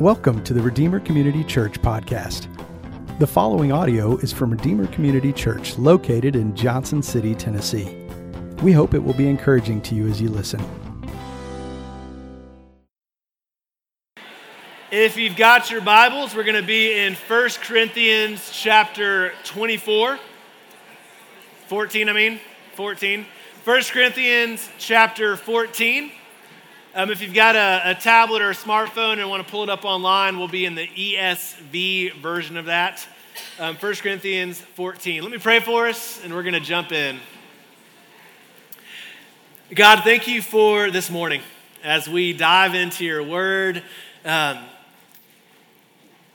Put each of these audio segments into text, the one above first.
Welcome to the Redeemer Community Church podcast. The following audio is from Redeemer Community Church located in Johnson City, Tennessee. We hope it will be encouraging to you as you listen. If you've got your Bibles, we're going to be in 1 Corinthians chapter 24. 14, I mean, 14. 1 Corinthians chapter 14. Um, if you've got a, a, tablet or a smartphone and want to pull it up online, we'll be in the ESV version of that. Um, 1 Corinthians 14. Let me pray for us, and we're going to jump in. God, thank you for this morning as we dive into your word. Um,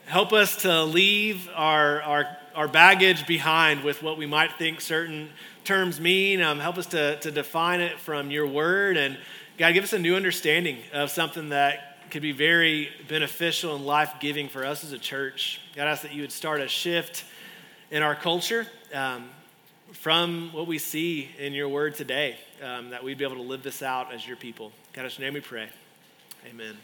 help us to leave our, our, our baggage behind with what we might think certain terms mean. Um, help us to, to define it from your word and God, give us a new understanding of something that could be very beneficial and life giving for us as a church. God, ask that you would start a shift in our culture um, from what we see in your word today, um, that we'd be able to live this out as your people. God, in your name we pray. Amen.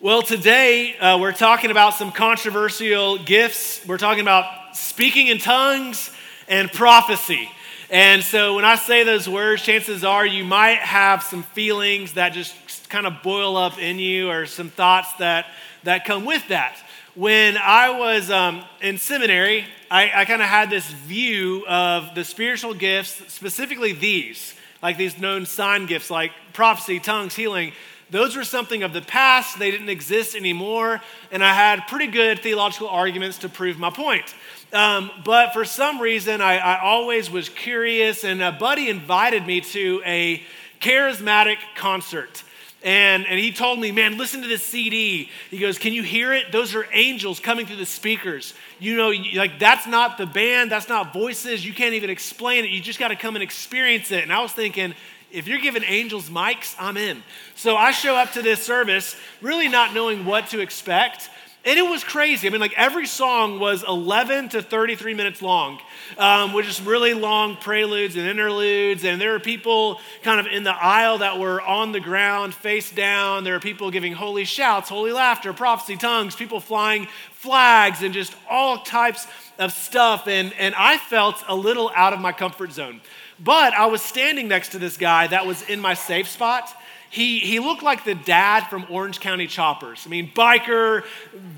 Well, today uh, we're talking about some controversial gifts. We're talking about speaking in tongues and prophecy. And so when I say those words, chances are you might have some feelings that just kind of boil up in you or some thoughts that, that come with that. When I was um, in seminary, I, I kind of had this view of the spiritual gifts, specifically these, like these known sign gifts like prophecy, tongues, healing. Those were something of the past, they didn't exist anymore, and I had pretty good theological arguments to prove my point. Um, but for some reason, I, I always was curious, and a buddy invited me to a charismatic concert. And, and he told me, man, listen to this CD. He goes, Can you hear it? Those are angels coming through the speakers. You know, like that's not the band, that's not voices. You can't even explain it. You just got to come and experience it. And I was thinking, if you're giving angels mics, I'm in. So I show up to this service really not knowing what to expect. And it was crazy. I mean, like every song was 11 to 33 minutes long, um, which is really long preludes and interludes. And there were people kind of in the aisle that were on the ground, face down. There were people giving holy shouts, holy laughter, prophecy, tongues, people flying flags, and just all types of stuff. And, and I felt a little out of my comfort zone. But I was standing next to this guy that was in my safe spot he, he looked like the dad from Orange County Choppers. I mean, biker,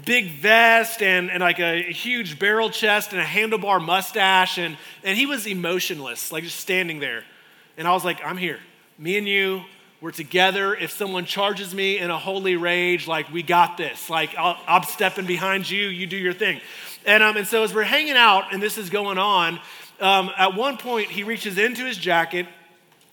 big vest, and, and like a huge barrel chest and a handlebar mustache. And, and he was emotionless, like just standing there. And I was like, I'm here. Me and you, we're together. If someone charges me in a holy rage, like, we got this. Like, i am stepping behind you, you do your thing. And, um, and so as we're hanging out and this is going on, um, at one point he reaches into his jacket,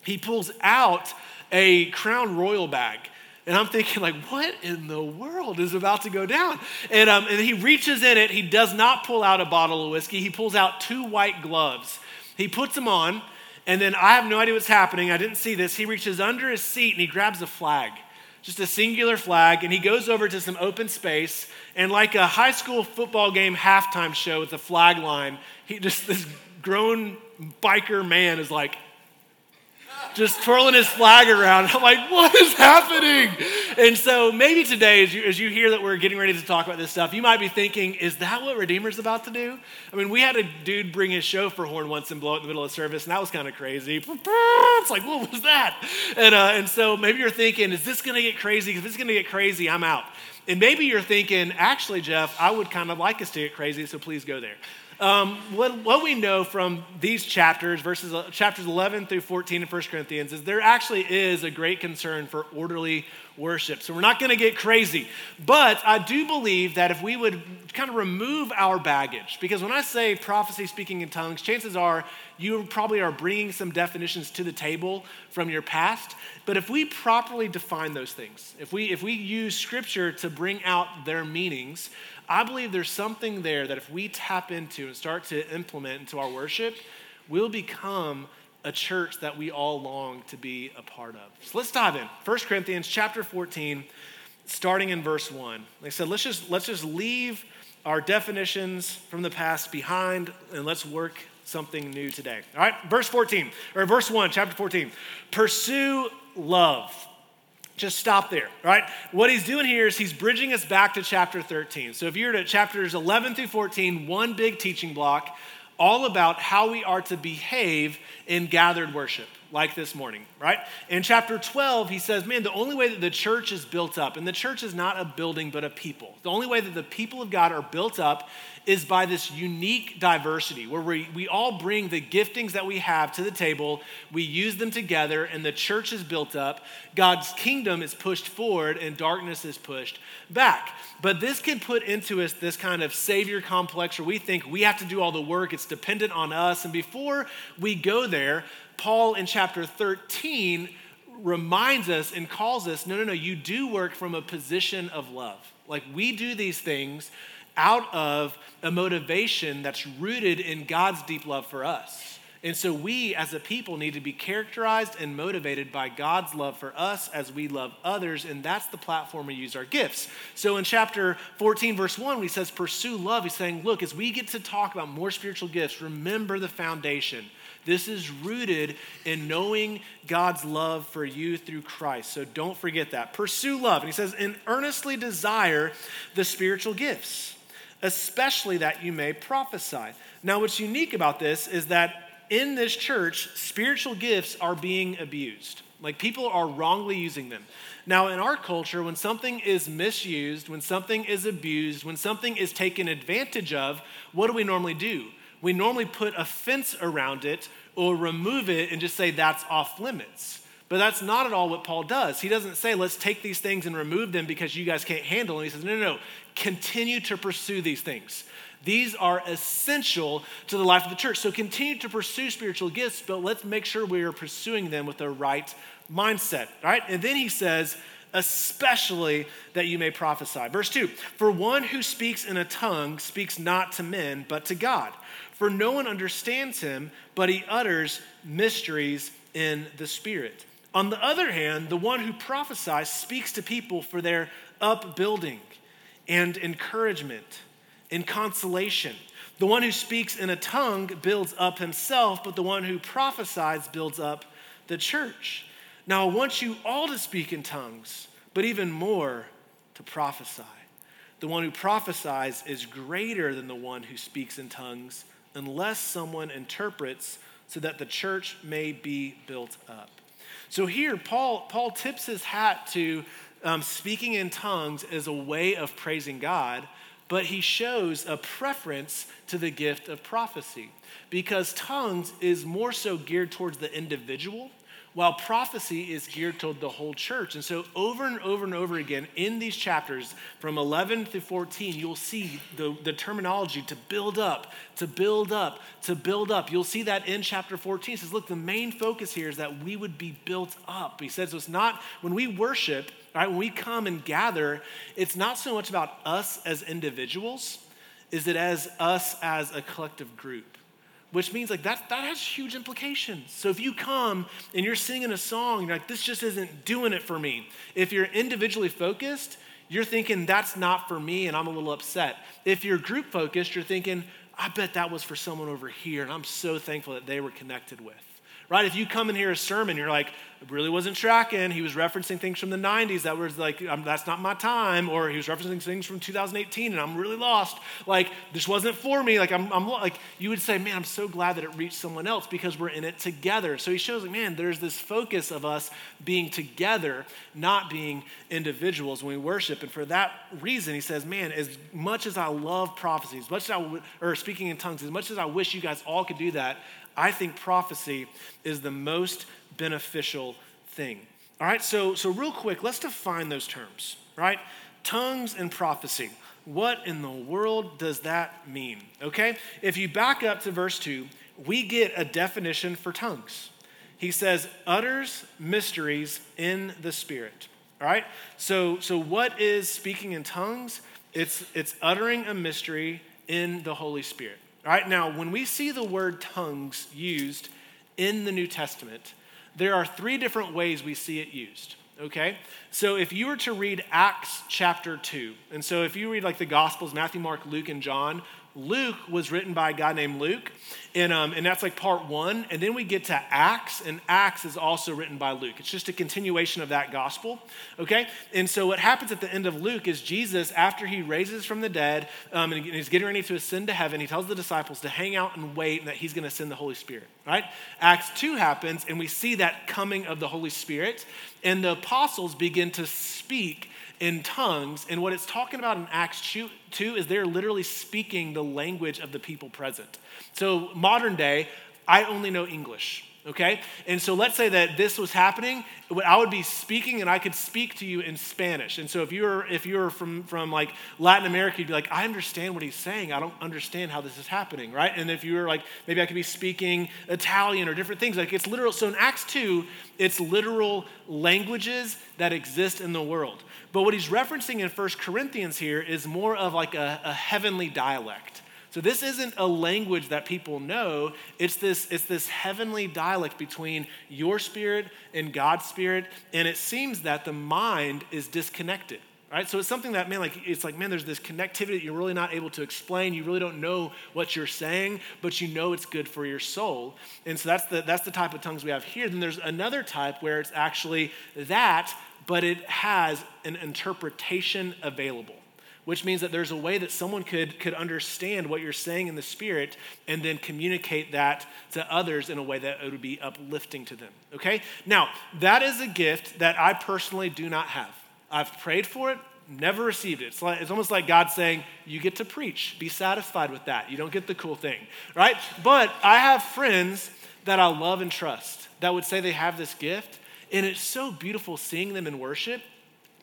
he pulls out a Crown Royal bag. And I'm thinking, like, what in the world is about to go down? And, um, and he reaches in it. He does not pull out a bottle of whiskey. He pulls out two white gloves. He puts them on, and then I have no idea what's happening. I didn't see this. He reaches under his seat and he grabs a flag, just a singular flag, and he goes over to some open space. And like a high school football game halftime show with a flag line, he just, this grown biker man is like, just twirling his flag around. I'm like, what is happening? And so maybe today, as you, as you hear that we're getting ready to talk about this stuff, you might be thinking, is that what Redeemer's about to do? I mean, we had a dude bring his shofar horn once and blow it in the middle of service, and that was kind of crazy. It's like, what was that? And, uh, and so maybe you're thinking, is this going to get crazy? If it's going to get crazy, I'm out. And maybe you're thinking, actually, Jeff, I would kind of like us to get crazy, so please go there. Um, what, what, we know from these chapters, verses uh, chapters 11 through 14 in 1 Corinthians, is there actually is a great concern for orderly worship. So we're not going to get crazy. But I do believe that if we would kind of remove our baggage, because when I say prophecy, speaking in tongues, chances are you probably are bringing some definitions to the table from your past. But if we properly define those things, if we, if we use scripture to bring out their meanings, I believe there's something there that if we tap into and start to implement into our worship, we'll become a church that we all long to be a part of. So let's dive in. 1 Corinthians chapter 14, starting in verse 1. Like I said, let's just, let's just leave our definitions from the past behind and let's work something new today. All right, verse 14, or verse 1, chapter 14. Pursue love just stop there, right? What he's doing here is he's bridging us back to chapter 13. So if you're at chapters 11 through 14, one big teaching block, all about how we are to behave in gathered worship like this morning, right? In chapter 12, he says, Man, the only way that the church is built up, and the church is not a building, but a people. The only way that the people of God are built up is by this unique diversity where we, we all bring the giftings that we have to the table, we use them together, and the church is built up. God's kingdom is pushed forward, and darkness is pushed back. But this can put into us this kind of savior complex where we think we have to do all the work, it's dependent on us. And before we go there, Paul in chapter 13 reminds us and calls us no, no, no, you do work from a position of love. Like we do these things out of a motivation that's rooted in God's deep love for us. And so we as a people need to be characterized and motivated by God's love for us as we love others. And that's the platform we use our gifts. So in chapter 14, verse 1, he says, Pursue love. He's saying, Look, as we get to talk about more spiritual gifts, remember the foundation. This is rooted in knowing God's love for you through Christ. So don't forget that. Pursue love. And he says, and earnestly desire the spiritual gifts, especially that you may prophesy. Now, what's unique about this is that in this church, spiritual gifts are being abused. Like people are wrongly using them. Now, in our culture, when something is misused, when something is abused, when something is taken advantage of, what do we normally do? We normally put a fence around it or remove it and just say that's off limits. But that's not at all what Paul does. He doesn't say, let's take these things and remove them because you guys can't handle them. He says, no, no, no, continue to pursue these things. These are essential to the life of the church. So continue to pursue spiritual gifts, but let's make sure we are pursuing them with the right mindset. All right? And then he says, especially that you may prophesy. Verse 2 For one who speaks in a tongue speaks not to men, but to God for no one understands him, but he utters mysteries in the Spirit. On the other hand, the one who prophesies speaks to people for their upbuilding and encouragement and consolation. The one who speaks in a tongue builds up himself, but the one who prophesies builds up the church. Now, I want you all to speak in tongues, but even more to prophesy. The one who prophesies is greater than the one who speaks in tongues unless someone interprets so that the church may be built up. So here, Paul, Paul tips his hat to um, speaking in tongues as a way of praising God, but he shows a preference to the gift of prophecy because tongues is more so geared towards the individual while prophecy is geared toward the whole church. And so, over and over and over again in these chapters, from 11 to 14, you'll see the, the terminology to build up, to build up, to build up. You'll see that in chapter 14. It says, look, the main focus here is that we would be built up. He says, so it's not when we worship, right, when we come and gather, it's not so much about us as individuals, is it as us as a collective group which means like that, that has huge implications. So if you come and you're singing a song, you're like, this just isn't doing it for me. If you're individually focused, you're thinking that's not for me and I'm a little upset. If you're group focused, you're thinking, I bet that was for someone over here and I'm so thankful that they were connected with right? If you come and hear a sermon, you're like, really wasn't tracking. He was referencing things from the 90s that was like, um, that's not my time. Or he was referencing things from 2018 and I'm really lost. Like, this wasn't for me. Like, I'm, I'm like, you would say, man, I'm so glad that it reached someone else because we're in it together. So he shows, like, man, there's this focus of us being together, not being individuals when we worship. And for that reason, he says, man, as much as I love prophecies, as much as I, w- or speaking in tongues, as much as I wish you guys all could do that, I think prophecy is the most beneficial thing. All right, so, so real quick, let's define those terms, right? Tongues and prophecy. What in the world does that mean? Okay, if you back up to verse 2, we get a definition for tongues. He says, utters mysteries in the Spirit. All right, so, so what is speaking in tongues? It's, it's uttering a mystery in the Holy Spirit. All right, now when we see the word tongues used in the New Testament, there are three different ways we see it used. Okay? So if you were to read Acts chapter 2, and so if you read like the Gospels, Matthew, Mark, Luke, and John, Luke was written by a guy named Luke, and, um, and that's like part one. And then we get to Acts, and Acts is also written by Luke. It's just a continuation of that gospel, okay? And so what happens at the end of Luke is Jesus, after he raises from the dead um, and he's getting ready to ascend to heaven, he tells the disciples to hang out and wait and that he's going to send the Holy Spirit, right? Acts 2 happens, and we see that coming of the Holy Spirit, and the apostles begin to speak in tongues. And what it's talking about in Acts 2 is they're literally speaking the language of the people present. So, modern day, I only know English okay? And so let's say that this was happening, I would be speaking and I could speak to you in Spanish. And so if you're if you're from from like Latin America, you'd be like, I understand what he's saying. I don't understand how this is happening, right? And if you're like maybe I could be speaking Italian or different things, like it's literal. So in Acts 2, it's literal languages that exist in the world. But what he's referencing in First Corinthians here is more of like a, a heavenly dialect. So this isn't a language that people know. It's this, it's this heavenly dialect between your spirit and God's spirit. And it seems that the mind is disconnected. Right? So it's something that, man, like, it's like, man, there's this connectivity that you're really not able to explain. You really don't know what you're saying, but you know it's good for your soul. And so that's the, that's the type of tongues we have here. Then there's another type where it's actually that, but it has an interpretation available which means that there's a way that someone could, could understand what you're saying in the spirit and then communicate that to others in a way that it would be uplifting to them. Okay? Now, that is a gift that I personally do not have. I've prayed for it, never received it. It's, like, it's almost like God saying, You get to preach, be satisfied with that. You don't get the cool thing, right? But I have friends that I love and trust that would say they have this gift. And it's so beautiful seeing them in worship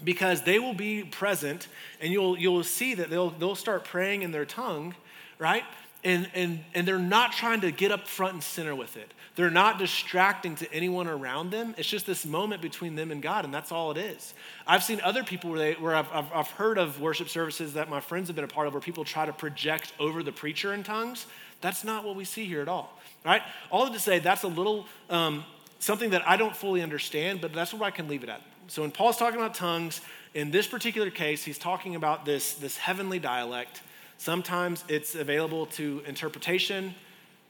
because they will be present and you'll, you'll see that they'll, they'll start praying in their tongue, right? And, and, and they're not trying to get up front and center with it. They're not distracting to anyone around them. It's just this moment between them and God, and that's all it is. I've seen other people where, they, where I've, I've, I've heard of worship services that my friends have been a part of where people try to project over the preacher in tongues. That's not what we see here at all, right? All to say that's a little um, something that I don't fully understand, but that's where I can leave it at. So when Paul's talking about tongues, in this particular case, he's talking about this, this heavenly dialect. Sometimes it's available to interpretation,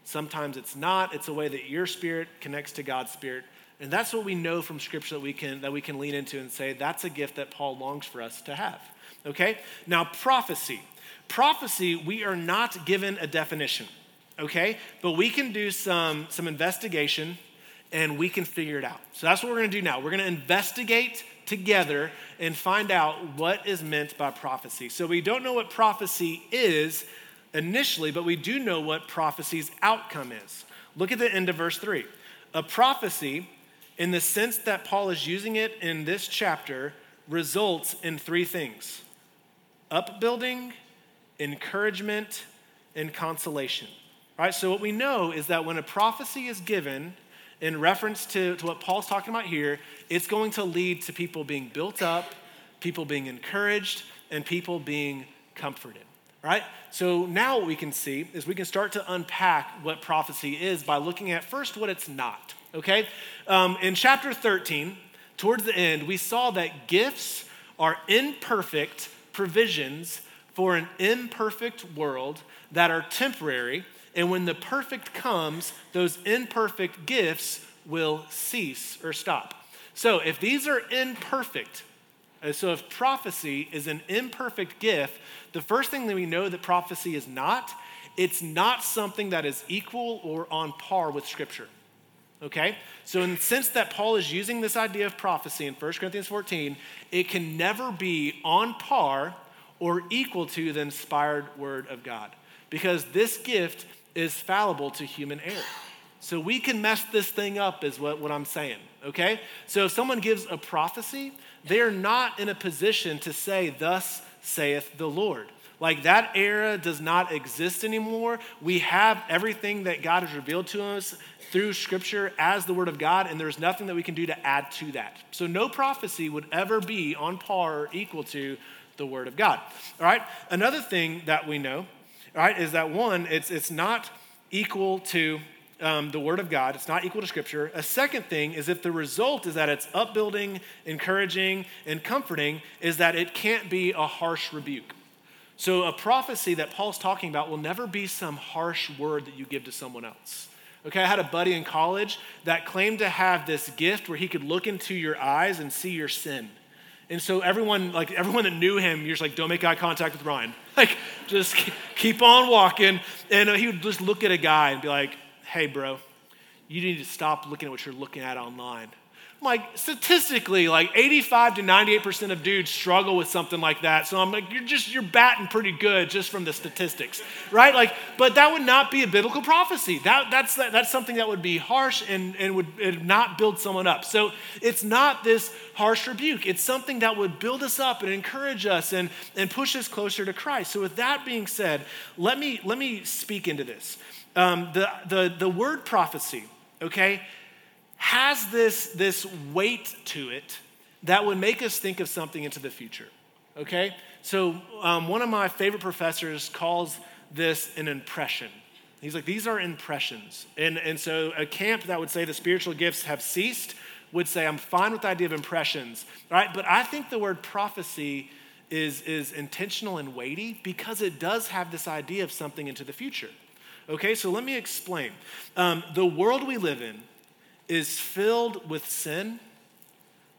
sometimes it's not. It's a way that your spirit connects to God's spirit. And that's what we know from scripture that we can that we can lean into and say that's a gift that Paul longs for us to have. Okay? Now prophecy. Prophecy, we are not given a definition. Okay? But we can do some some investigation and we can figure it out. So that's what we're going to do now. We're going to investigate together and find out what is meant by prophecy. So we don't know what prophecy is initially, but we do know what prophecy's outcome is. Look at the end of verse 3. A prophecy, in the sense that Paul is using it in this chapter, results in three things upbuilding, encouragement, and consolation. All right, so what we know is that when a prophecy is given, in reference to, to what Paul's talking about here, it's going to lead to people being built up, people being encouraged, and people being comforted. Right? So now what we can see is we can start to unpack what prophecy is by looking at first what it's not. Okay? Um, in chapter 13, towards the end, we saw that gifts are imperfect provisions for an imperfect world that are temporary and when the perfect comes, those imperfect gifts will cease or stop. So if these are imperfect, uh, so if prophecy is an imperfect gift, the first thing that we know that prophecy is not, it's not something that is equal or on par with Scripture. Okay? So, in the sense that Paul is using this idea of prophecy in 1 Corinthians 14, it can never be on par or equal to the inspired word of God. Because this gift is fallible to human error. So we can mess this thing up, is what, what I'm saying, okay? So if someone gives a prophecy, they're not in a position to say, Thus saith the Lord. Like that era does not exist anymore. We have everything that God has revealed to us through Scripture as the Word of God, and there's nothing that we can do to add to that. So no prophecy would ever be on par or equal to the Word of God. All right? Another thing that we know right, is that one, it's, it's not equal to um, the Word of God, it's not equal to Scripture. A second thing is if the result is that it's upbuilding, encouraging, and comforting, is that it can't be a harsh rebuke. So, a prophecy that Paul's talking about will never be some harsh word that you give to someone else. Okay, I had a buddy in college that claimed to have this gift where he could look into your eyes and see your sin. And so everyone, like everyone that knew him, you're just like, don't make eye contact with Ryan. Like, just keep on walking. And uh, he would just look at a guy and be like, hey, bro, you need to stop looking at what you're looking at online like statistically like 85 to 98% of dudes struggle with something like that. So i'm like you're just you're batting pretty good just from the statistics right? Like but that would not be a biblical prophecy. That, that's that's something that would be harsh and, and would not build someone up. So it's not this harsh rebuke. It's something that would build us up and encourage us and, and push us closer to christ. So with that being said let me let me speak into this. Um, the, the the word prophecy okay has this, this weight to it that would make us think of something into the future. Okay? So, um, one of my favorite professors calls this an impression. He's like, these are impressions. And, and so, a camp that would say the spiritual gifts have ceased would say, I'm fine with the idea of impressions. Right? But I think the word prophecy is, is intentional and weighty because it does have this idea of something into the future. Okay, so let me explain. Um, the world we live in is filled with sin,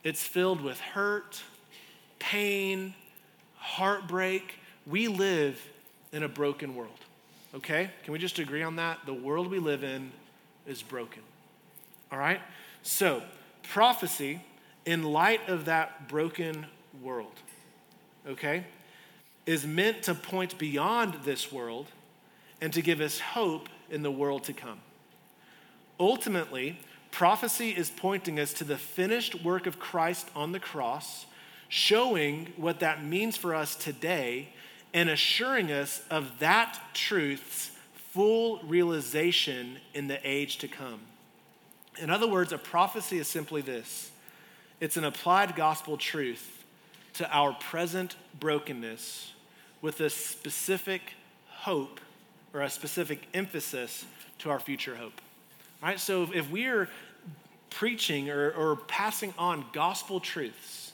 it's filled with hurt, pain, heartbreak. We live in a broken world. Okay? Can we just agree on that? The world we live in is broken. All right? So, prophecy in light of that broken world, okay, is meant to point beyond this world and to give us hope in the world to come. Ultimately, Prophecy is pointing us to the finished work of Christ on the cross, showing what that means for us today, and assuring us of that truth's full realization in the age to come. In other words, a prophecy is simply this it's an applied gospel truth to our present brokenness with a specific hope or a specific emphasis to our future hope. Right? So if we're preaching or, or passing on gospel truths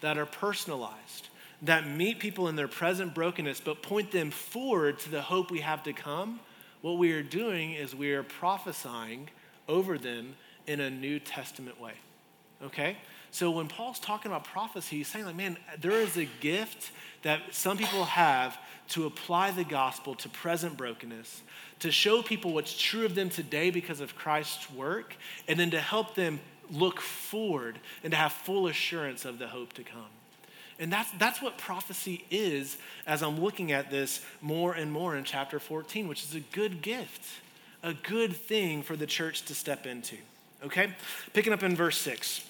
that are personalized, that meet people in their present brokenness, but point them forward to the hope we have to come, what we are doing is we are prophesying over them in a New Testament way. Okay? So when Paul's talking about prophecy, he's saying, like, man, there is a gift that some people have to apply the gospel to present brokenness, to show people what's true of them today because of Christ's work, and then to help them look forward and to have full assurance of the hope to come. And that's, that's what prophecy is as I'm looking at this more and more in chapter 14, which is a good gift, a good thing for the church to step into. Okay? Picking up in verse 6.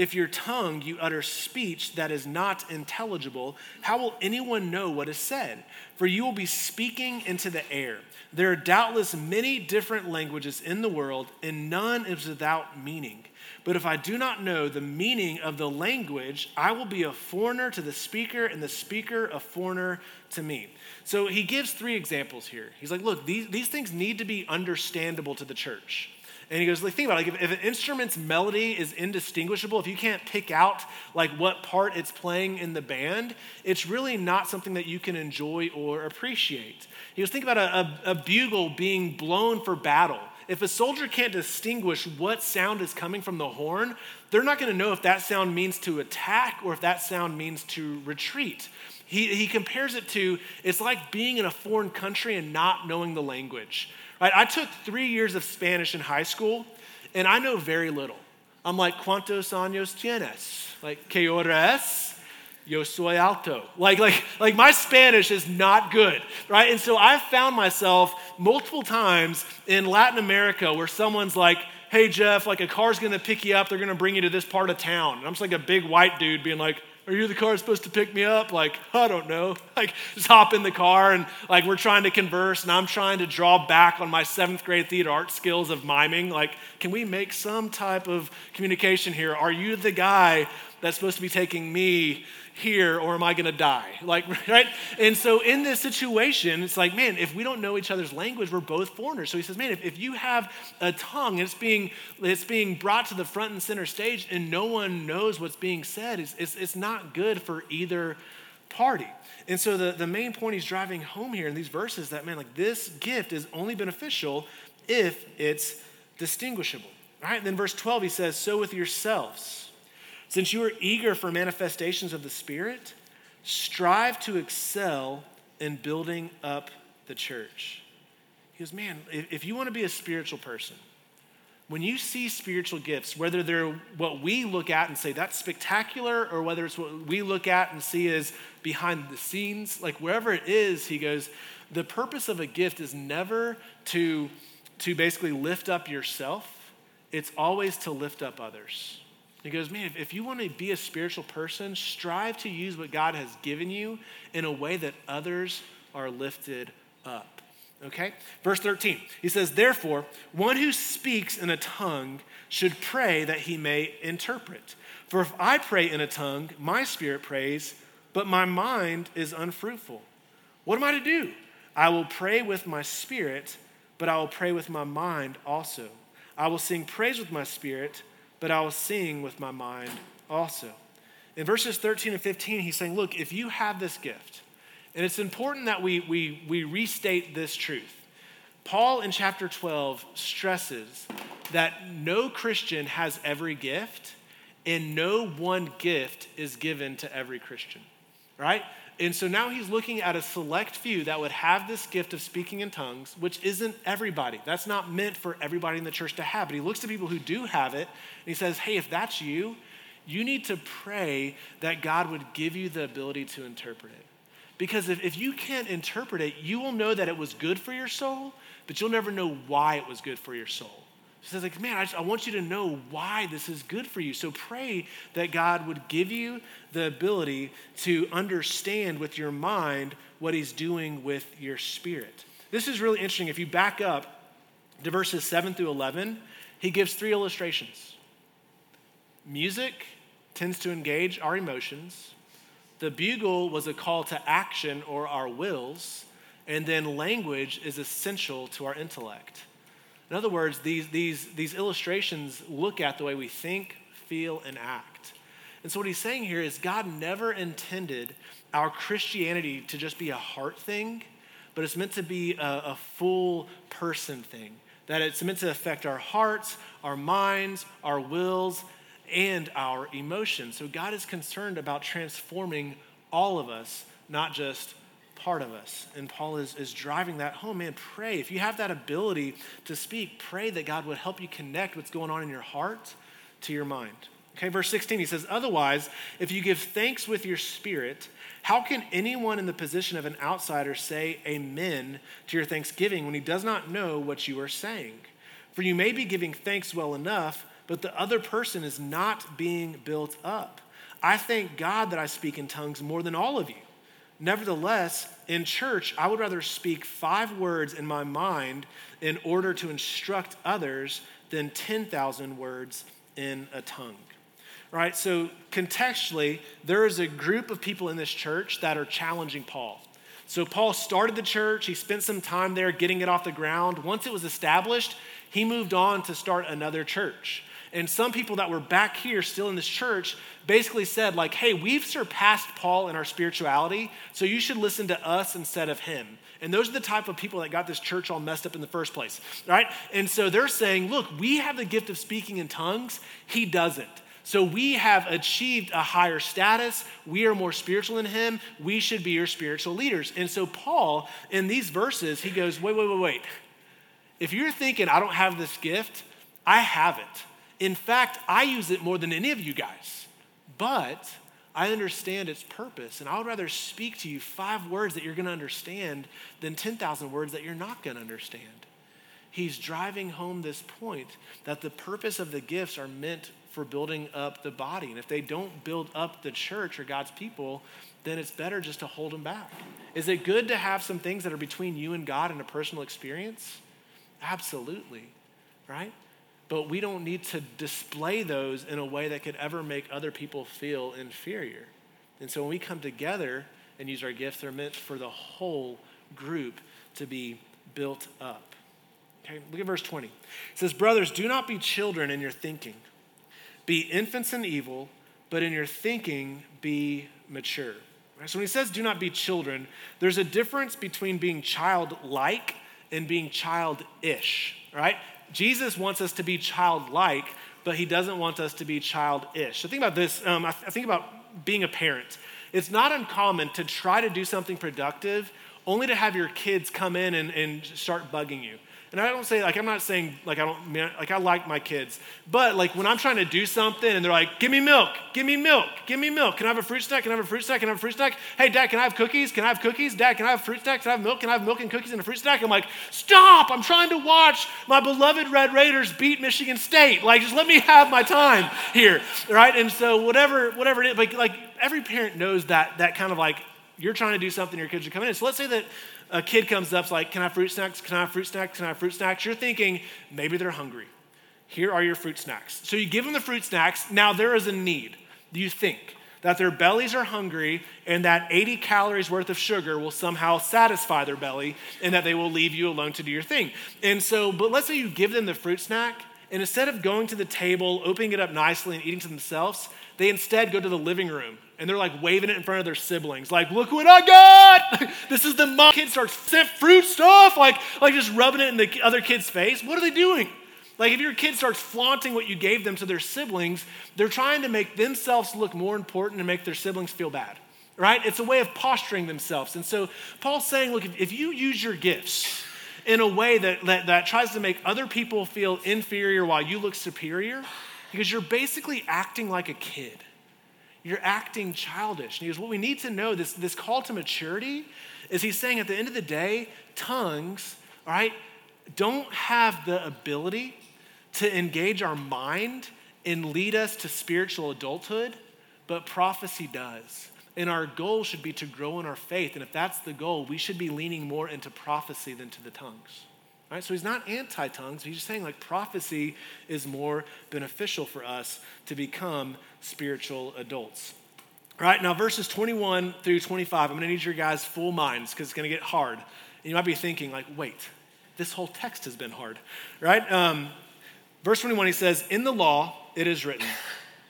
if your tongue you utter speech that is not intelligible, how will anyone know what is said? For you will be speaking into the air. There are doubtless many different languages in the world, and none is without meaning. But if I do not know the meaning of the language, I will be a foreigner to the speaker, and the speaker a foreigner to me. So he gives three examples here. He's like, look, these, these things need to be understandable to the church. And he goes, like, think about it. Like, if, if, an instrument's melody is indistinguishable, if you can't pick out like what part it's playing in the band, it's really not something that you can enjoy or appreciate. He goes, think about a, a, a bugle being blown for battle. If a soldier can't distinguish what sound is coming from the horn, they're not going to know if that sound means to attack or if that sound means to retreat. He, he compares it to it's like being in a foreign country and not knowing the language. Right? I took three years of Spanish in high school, and I know very little. I'm like, ¿cuántos años tienes? Like, ¿qué hora es? Yo soy alto. Like, like, like my Spanish is not good, right? And so I've found myself multiple times in Latin America where someone's like, hey, Jeff, like a car's gonna pick you up, they're gonna bring you to this part of town. And I'm just like a big white dude being like, are you the car supposed to pick me up? Like, I don't know. Like, just hop in the car and like we're trying to converse and I'm trying to draw back on my seventh grade theater art skills of miming. Like, can we make some type of communication here? Are you the guy that's supposed to be taking me here or am I going to die? Like, right? And so in this situation, it's like, man, if we don't know each other's language, we're both foreigners. So he says, man, if, if you have a tongue and it's being, it's being brought to the front and center stage and no one knows what's being said, it's, it's, it's not good for either party. And so the, the main point he's driving home here in these verses that, man, like this gift is only beneficial if it's distinguishable. Right? And then verse 12, he says, so with yourselves since you are eager for manifestations of the Spirit, strive to excel in building up the church. He goes, Man, if you want to be a spiritual person, when you see spiritual gifts, whether they're what we look at and say that's spectacular, or whether it's what we look at and see as behind the scenes, like wherever it is, he goes, the purpose of a gift is never to, to basically lift up yourself, it's always to lift up others. He goes, Man, if you want to be a spiritual person, strive to use what God has given you in a way that others are lifted up. Okay? Verse 13, he says, Therefore, one who speaks in a tongue should pray that he may interpret. For if I pray in a tongue, my spirit prays, but my mind is unfruitful. What am I to do? I will pray with my spirit, but I will pray with my mind also. I will sing praise with my spirit but I will sing with my mind also. In verses 13 and 15, he's saying, Look, if you have this gift, and it's important that we, we, we restate this truth. Paul in chapter 12 stresses that no Christian has every gift, and no one gift is given to every Christian, right? And so now he's looking at a select few that would have this gift of speaking in tongues, which isn't everybody. That's not meant for everybody in the church to have. But he looks to people who do have it, and he says, hey, if that's you, you need to pray that God would give you the ability to interpret it. Because if, if you can't interpret it, you will know that it was good for your soul, but you'll never know why it was good for your soul. She says, like, man, I, just, I want you to know why this is good for you. So pray that God would give you the ability to understand with your mind what he's doing with your spirit. This is really interesting. If you back up to verses 7 through 11, he gives three illustrations. Music tends to engage our emotions. The bugle was a call to action or our wills. And then language is essential to our intellect. In other words, these, these, these illustrations look at the way we think, feel, and act. And so, what he's saying here is God never intended our Christianity to just be a heart thing, but it's meant to be a, a full person thing. That it's meant to affect our hearts, our minds, our wills, and our emotions. So, God is concerned about transforming all of us, not just part of us. And Paul is, is driving that home. Man, pray. If you have that ability to speak, pray that God would help you connect what's going on in your heart to your mind. Okay, verse 16, he says, Otherwise, if you give thanks with your spirit, how can anyone in the position of an outsider say amen to your thanksgiving when he does not know what you are saying? For you may be giving thanks well enough, but the other person is not being built up. I thank God that I speak in tongues more than all of you. Nevertheless, in church, I would rather speak five words in my mind in order to instruct others than 10,000 words in a tongue. Right? So, contextually, there is a group of people in this church that are challenging Paul. So, Paul started the church, he spent some time there getting it off the ground. Once it was established, he moved on to start another church. And some people that were back here still in this church basically said, like, hey, we've surpassed Paul in our spirituality, so you should listen to us instead of him. And those are the type of people that got this church all messed up in the first place, right? And so they're saying, look, we have the gift of speaking in tongues, he doesn't. So we have achieved a higher status. We are more spiritual than him. We should be your spiritual leaders. And so Paul, in these verses, he goes, wait, wait, wait, wait. If you're thinking, I don't have this gift, I have it. In fact, I use it more than any of you guys, but I understand its purpose, and I would rather speak to you five words that you're going to understand than 10,000 words that you're not going to understand. He's driving home this point that the purpose of the gifts are meant for building up the body. And if they don't build up the church or God's people, then it's better just to hold them back. Is it good to have some things that are between you and God in a personal experience? Absolutely, right? But we don't need to display those in a way that could ever make other people feel inferior. And so when we come together and use our gifts, they're meant for the whole group to be built up. Okay, look at verse 20. It says, Brothers, do not be children in your thinking. Be infants in evil, but in your thinking be mature. So when he says do not be children, there's a difference between being childlike and being childish, right? Jesus wants us to be childlike, but he doesn't want us to be childish. So think about this. Um, I, th- I think about being a parent. It's not uncommon to try to do something productive only to have your kids come in and, and start bugging you. And I don't say like I'm not saying like I don't like I like my kids, but like when I'm trying to do something and they're like, "Give me milk, give me milk, give me milk. Can I have a fruit snack? Can I have a fruit snack? Can I have a fruit snack? Hey, Dad, can I have cookies? Can I have cookies? Dad, can I have fruit snacks? Can I have milk? Can I have milk and cookies and a fruit snack?" I'm like, "Stop! I'm trying to watch my beloved Red Raiders beat Michigan State. Like, just let me have my time here, right?" And so whatever whatever it is, like like every parent knows that that kind of like you're trying to do something, your kids are coming in. So let's say that a kid comes up, like, Can I have fruit snacks? Can I have fruit snacks? Can I have fruit snacks? You're thinking, maybe they're hungry. Here are your fruit snacks. So you give them the fruit snacks. Now there is a need. You think that their bellies are hungry and that 80 calories worth of sugar will somehow satisfy their belly and that they will leave you alone to do your thing. And so, but let's say you give them the fruit snack and instead of going to the table, opening it up nicely and eating to themselves, they instead go to the living room and they're like waving it in front of their siblings, like, look what I got! this is the mom. Kid starts sent fruit stuff, like, like just rubbing it in the other kid's face. What are they doing? Like, if your kid starts flaunting what you gave them to their siblings, they're trying to make themselves look more important and make their siblings feel bad, right? It's a way of posturing themselves. And so Paul's saying, look, if, you use your gifts in a way that, that, that tries to make other people feel inferior while you look superior, because you're basically acting like a kid you're acting childish. And he goes, What we need to know, this, this call to maturity, is he's saying at the end of the day, tongues, all right, don't have the ability to engage our mind and lead us to spiritual adulthood, but prophecy does. And our goal should be to grow in our faith. And if that's the goal, we should be leaning more into prophecy than to the tongues. Right? So he's not anti tongues. He's just saying like prophecy is more beneficial for us to become spiritual adults. All right, now verses 21 through 25, I'm going to need your guys' full minds because it's going to get hard. And you might be thinking, like, wait, this whole text has been hard, right? Um, verse 21, he says, In the law it is written.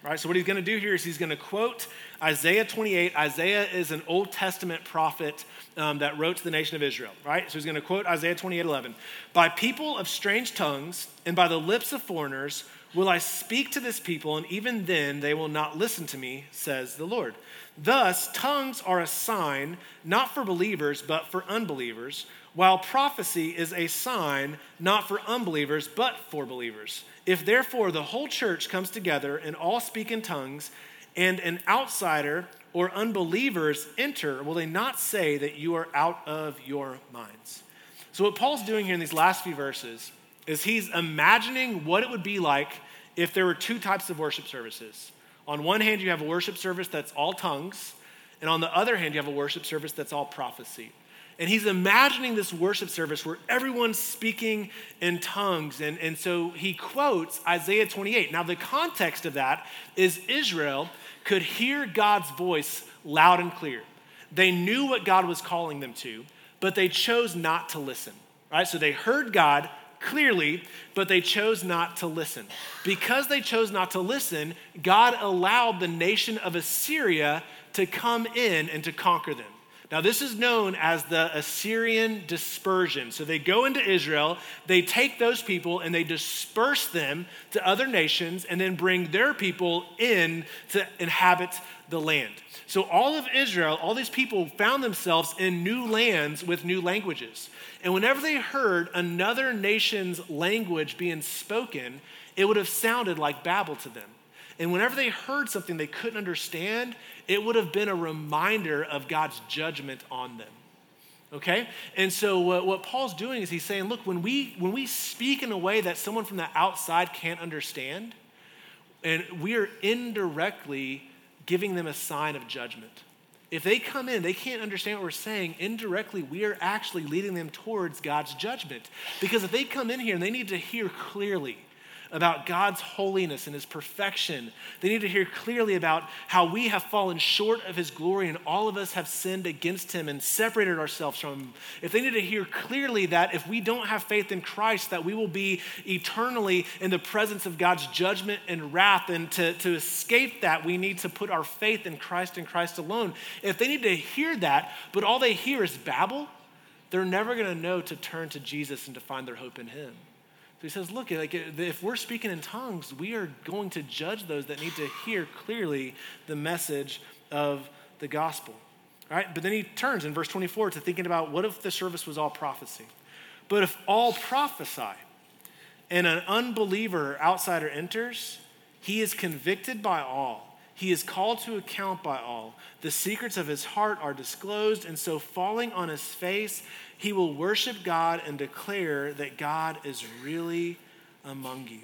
Right? So, what he's going to do here is he's going to quote Isaiah 28. Isaiah is an Old Testament prophet um, that wrote to the nation of Israel, right? So, he's going to quote Isaiah 28 11. By people of strange tongues and by the lips of foreigners will I speak to this people, and even then they will not listen to me, says the Lord. Thus, tongues are a sign not for believers, but for unbelievers, while prophecy is a sign not for unbelievers, but for believers. If therefore the whole church comes together and all speak in tongues, and an outsider or unbelievers enter, will they not say that you are out of your minds? So, what Paul's doing here in these last few verses is he's imagining what it would be like if there were two types of worship services. On one hand, you have a worship service that's all tongues, and on the other hand, you have a worship service that's all prophecy. And he's imagining this worship service where everyone's speaking in tongues. And, and so he quotes Isaiah 28. Now, the context of that is Israel could hear God's voice loud and clear. They knew what God was calling them to, but they chose not to listen. Right? So they heard God clearly, but they chose not to listen. Because they chose not to listen, God allowed the nation of Assyria to come in and to conquer them. Now, this is known as the Assyrian dispersion. So they go into Israel, they take those people and they disperse them to other nations and then bring their people in to inhabit the land. So all of Israel, all these people found themselves in new lands with new languages. And whenever they heard another nation's language being spoken, it would have sounded like Babel to them. And whenever they heard something they couldn't understand, it would have been a reminder of God's judgment on them. Okay? And so what, what Paul's doing is he's saying, look, when we when we speak in a way that someone from the outside can't understand, And we are indirectly giving them a sign of judgment. If they come in, they can't understand what we're saying. Indirectly, we are actually leading them towards God's judgment. Because if they come in here and they need to hear clearly, about God's holiness and his perfection. They need to hear clearly about how we have fallen short of his glory and all of us have sinned against him and separated ourselves from him. If they need to hear clearly that if we don't have faith in Christ, that we will be eternally in the presence of God's judgment and wrath. And to, to escape that, we need to put our faith in Christ and Christ alone. If they need to hear that, but all they hear is babble, they're never going to know to turn to Jesus and to find their hope in him. He says, look, like if we're speaking in tongues, we are going to judge those that need to hear clearly the message of the gospel. All right, but then he turns in verse 24 to thinking about what if the service was all prophecy? But if all prophesy and an unbeliever or outsider enters, he is convicted by all. He is called to account by all. The secrets of his heart are disclosed, and so falling on his face, he will worship God and declare that God is really among you.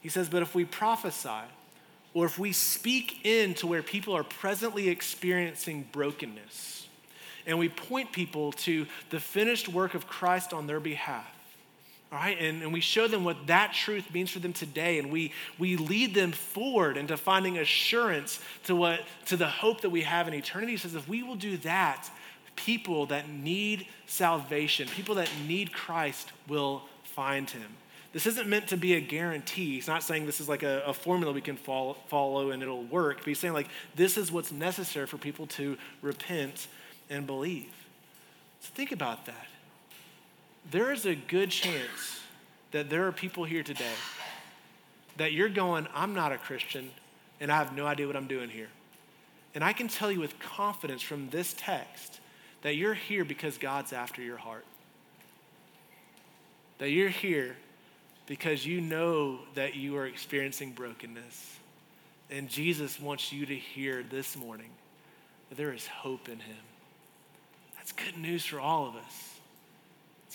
He says, But if we prophesy, or if we speak in to where people are presently experiencing brokenness, and we point people to the finished work of Christ on their behalf, all right, and, and we show them what that truth means for them today, and we, we lead them forward into finding assurance to, what, to the hope that we have in eternity. He says, if we will do that, people that need salvation, people that need Christ, will find him. This isn't meant to be a guarantee. He's not saying this is like a, a, formula we can follow, follow and it'll work. But he's saying, like, this is what's necessary for people to repent and believe. So think about that. There is a good chance that there are people here today that you're going, I'm not a Christian and I have no idea what I'm doing here. And I can tell you with confidence from this text that you're here because God's after your heart. That you're here because you know that you are experiencing brokenness. And Jesus wants you to hear this morning that there is hope in Him. That's good news for all of us.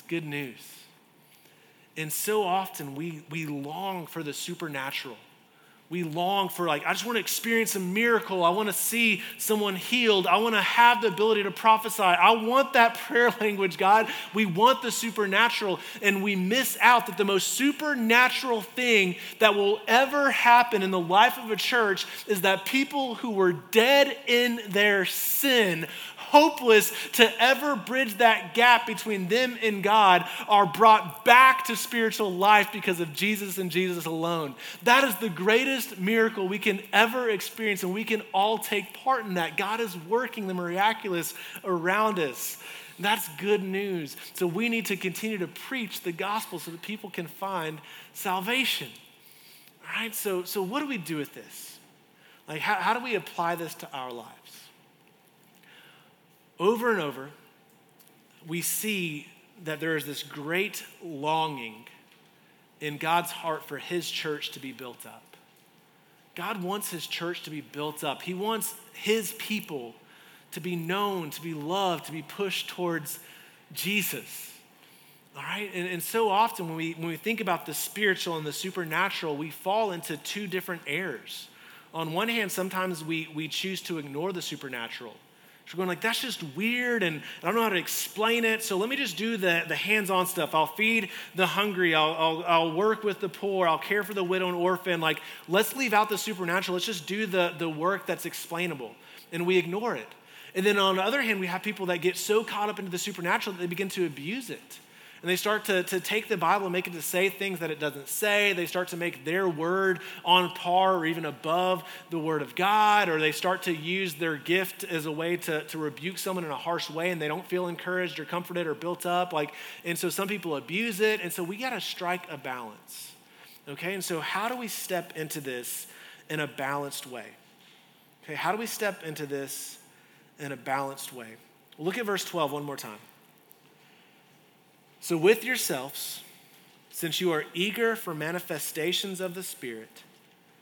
Good news. And so often we, we long for the supernatural. We long for like i just want to experience a miracle. I want to see someone healed. I want to have the ability to prophesy. I want that prayer language god. We want the supernatural. And we miss out that the most supernatural thing that will ever happen in the life of a church is that people who were dead in their sin hopeless to ever bridge that gap between them and God are brought back to spiritual life because of Jesus and Jesus alone. That is the greatest miracle we can ever experience, and we can all take part in that. God is working the miraculous around us. That's good news. So we need to continue to preach the gospel so that people can find salvation. All right, so, so what do we do with this? Like, how, how do we apply this to our lives? Over and over, we see that there is this great longing in God's heart for his church to be built up. God wants his church to be built up. He wants his people to be known, to be loved, to be pushed towards Jesus. All right? And, and so often when we, when we think about the spiritual and the supernatural, we fall into two different errors. On one hand, sometimes we, we choose to ignore the supernatural we're going like, that's just weird and I don't know how to explain it. So let me just do the, the hands-on stuff. I'll feed the hungry. I'll, I'll, I'll work with the poor. I'll care for the widow and orphan. Like, let's leave out the supernatural. Let's just do the, the work that's explainable. And we ignore it. And then on the other hand, we have people that get so caught up into the supernatural that they begin to abuse it and they start to, to take the Bible and make it to say things that it doesn't say. They start to make their word on par or even above the word of God, or they start to use their gift as a way to, to rebuke someone in a harsh way and they don't feel encouraged or comforted or built up. Like, and so some people abuse it. And so we got to strike a balance. Okay, and so how do we step into this in a balanced way? Okay, how do we step into this in a balanced way? Look at verse 12 one more time. So, with yourselves, since you are eager for manifestations of the Spirit,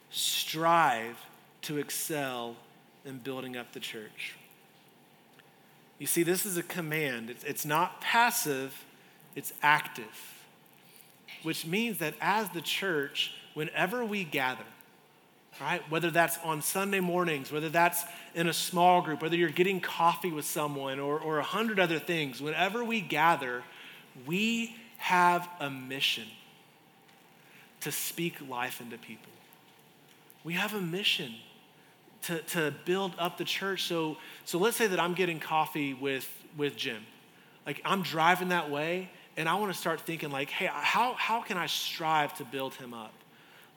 strive to excel in building up the church. You see, this is a command. It's, not passive, it's active, which means that as the church, whenever we gather, right? Whether that's on Sunday mornings, whether that's in a small group, whether you're getting coffee with someone or, or a hundred other things, whenever we gather, we have a mission to speak life into people. We have a mission to, to build up the church. So, so let's say that I'm getting coffee with, with Jim. Like I'm driving that way and I want to start thinking like, hey, how, how can I strive to build him up?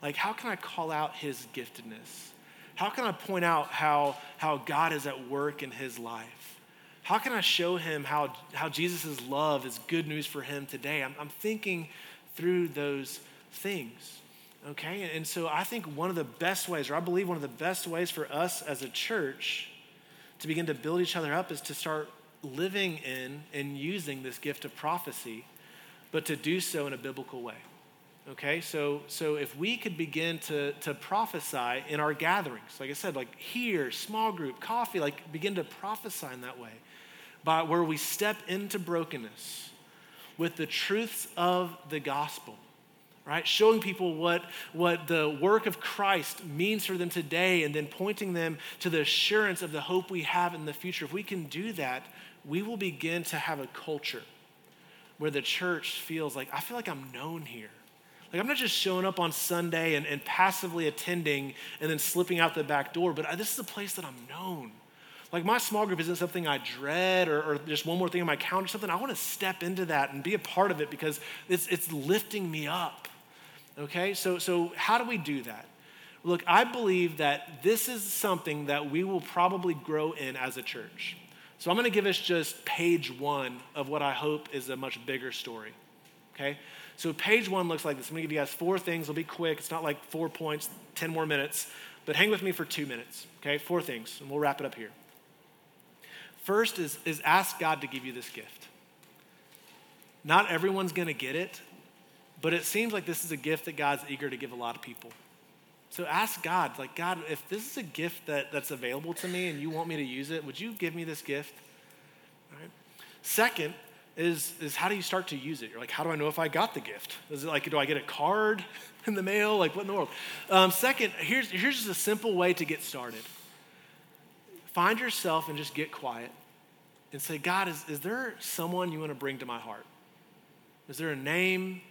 Like, how can I call out his giftedness? How can I point out how, how God is at work in his life? How can I show him how, how Jesus' love is good news for him today? I'm, I'm thinking through those things, okay? And so I think one of the best ways, or I believe one of the best ways for us as a church to begin to build each other up is to start living in and using this gift of prophecy, but to do so in a biblical way. Okay, so so if we could begin to to prophesy in our gatherings, like I said, like here, small group, coffee, like begin to prophesy in that way, by where we step into brokenness with the truths of the gospel, right? Showing people what what the work of Christ means for them today, and then pointing them to the assurance of the hope we have in the future. If we can do that, we will begin to have a culture where the church feels like I feel like I'm known here. Like, I'm not just showing up on Sunday and, and passively attending and then slipping out the back door, but I, this is a place that I'm known. Like, my small group isn't something I dread or, or just one more thing on my calendar, or something I want to step into that and be a part of it because it's, it's lifting me up. Okay? So, so, how do we do that? Look, I believe that this is something that we will probably grow in as a church. So, I'm going to give us just page one of what I hope is a much bigger story. Okay? So page one looks like this. I'm gonna give you guys four things. It'll be quick. It's not like four points, 10 more minutes, but hang with me for two minutes, okay? Four things, and we'll wrap it up here. First is, is ask God to give you this gift. Not everyone's gonna get it, but it seems like this is a gift that God's eager to give a lot of people. So ask God, like, God, if this is a gift that, that's available to me and you want me to use it, would you give me this gift? Second, is, is how do you start to use it? You're like, how do I know if I got the gift? Is it like, do I get a card in the mail? Like, what in the world? Um, second, here's, here's just a simple way to get started. Find yourself and just get quiet and say, God, is, is there someone you want to bring to my heart? Is there a name?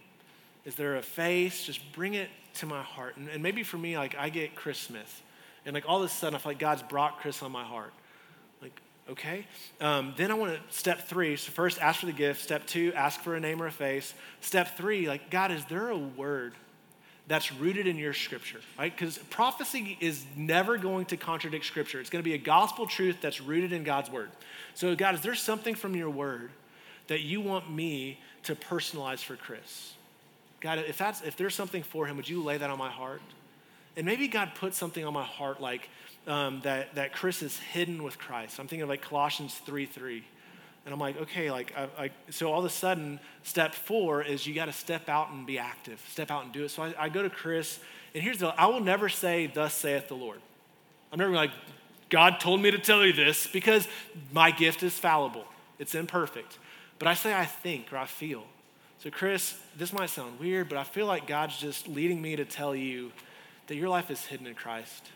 Is there a face? Just bring it to my heart. And, and maybe for me, like, I get Chris Smith. And like all of a sudden, I feel like God's brought Chris on my heart Like, okay? Um, then I want to, step three, so first ask for the gift. Step two, ask for a name or a face. Step three, like, God, is there a word that's rooted in your scripture, right? Because prophecy is never going to contradict scripture. It's going to be a gospel truth that's rooted in God's word. So, God, is there something from your word that you want me to personalize for Chris? God, if, that's, if there's something for him, would you lay that on my heart? And maybe God put something on my heart like, um, that, that Chris is hidden with Christ. I'm thinking of like Colossians 3 3. And I'm like, okay, like, I, I, so all of a sudden, step four is you got to step out and be active, step out and do it. So I, I go to Chris, and here's the I will never say, Thus saith the Lord. I'm never like, God told me to tell you this because my gift is fallible, it's imperfect. But I say, I think or I feel. So, Chris, this might sound weird, but I feel like God's just leading me to tell you that your life is hidden in Christ.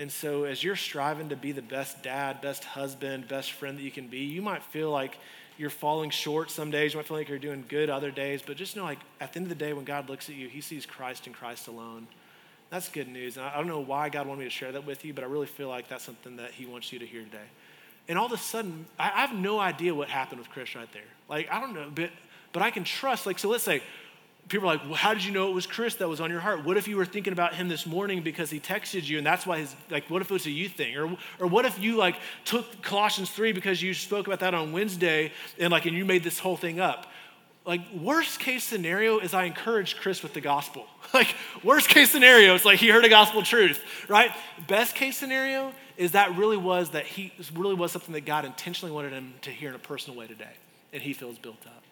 And so, as you're striving to be the best dad, best husband, best friend that you can be, you might feel like you're falling short some days. You might feel like you're doing good other days. But just know, like, at the end of the day, when God looks at you, he sees Christ and Christ alone. That's good news. And I don't know why God wanted me to share that with you, but I really feel like that's something that he wants you to hear today. And all of a sudden, I have no idea what happened with Chris right there. Like, I don't know, but, but I can trust. Like, so let's say, people are like, well, how did you know it was Chris that was on your heart? What if you were thinking about him this morning because he texted you and that's why his, like, what if it was a you thing? Or, or what if you, like, took Colossians 3 because you spoke about that on Wednesday and, like, and you made this whole thing up? Like, worst case scenario is I encouraged Chris with the gospel. like, worst case scenario, it's like he heard a gospel truth, right? Best case scenario is that really was that he really was something that God intentionally wanted him to hear in a personal way today and he feels built up.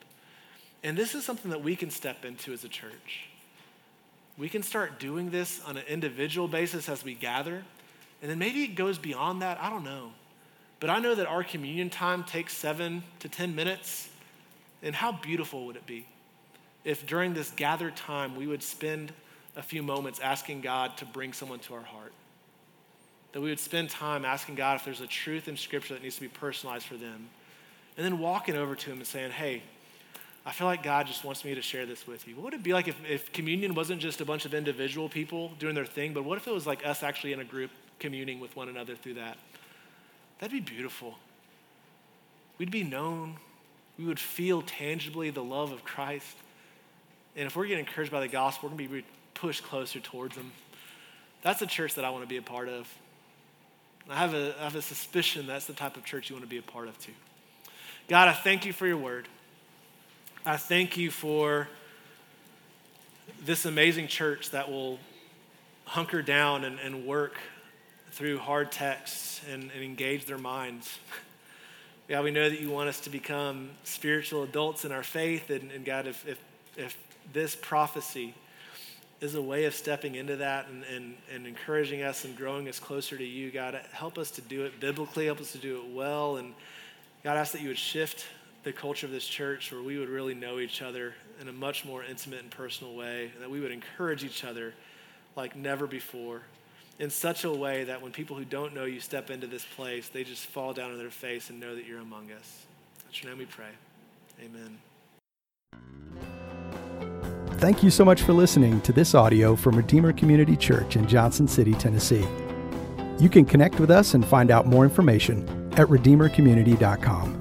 And this is something that we can step into as a church. We can start doing this on an individual basis as we gather. And then maybe it goes beyond that. I don't know. But I know that our communion time takes seven to 10 minutes. And how beautiful would it be if during this gathered time we would spend a few moments asking God to bring someone to our heart. That we would spend time asking God if there's a truth in Scripture that needs to be personalized for them. And then walking over to Him and saying, hey, I feel like God just wants me to share this with you. What would it be like if, if communion wasn't just a bunch of individual people doing their thing, but what if it was like us actually in a group communing with one another through that? That'd be beautiful. We'd be known. We would feel tangibly the love of Christ. And if we're getting encouraged by the gospel, we're going to be pushed closer towards Him. That's the church that I want to be a part of. I have, a, I have a suspicion that's the type of church you want to be a part of too. God, I thank you for your word. I thank you for this amazing church that will hunker down and, and work through hard texts and, and engage their minds. God, we know that you want us to become spiritual adults in our faith. And, and God, if, if, if this prophecy is a way of stepping into that and, and, and encouraging us and growing us closer to you, God, help us to do it biblically, help us to do it well. And God, ask that you would shift the culture of this church where we would really know each other in a much more intimate and personal way, and that we would encourage each other like never before in such a way that when people who don't know you step into this place, they just fall down on their face and know that you're among us. That's your name we pray. Amen. Thank you so much for listening to this audio from Redeemer Community Church in Johnson City, Tennessee. You can connect with us and find out more information at redeemercommunity.com.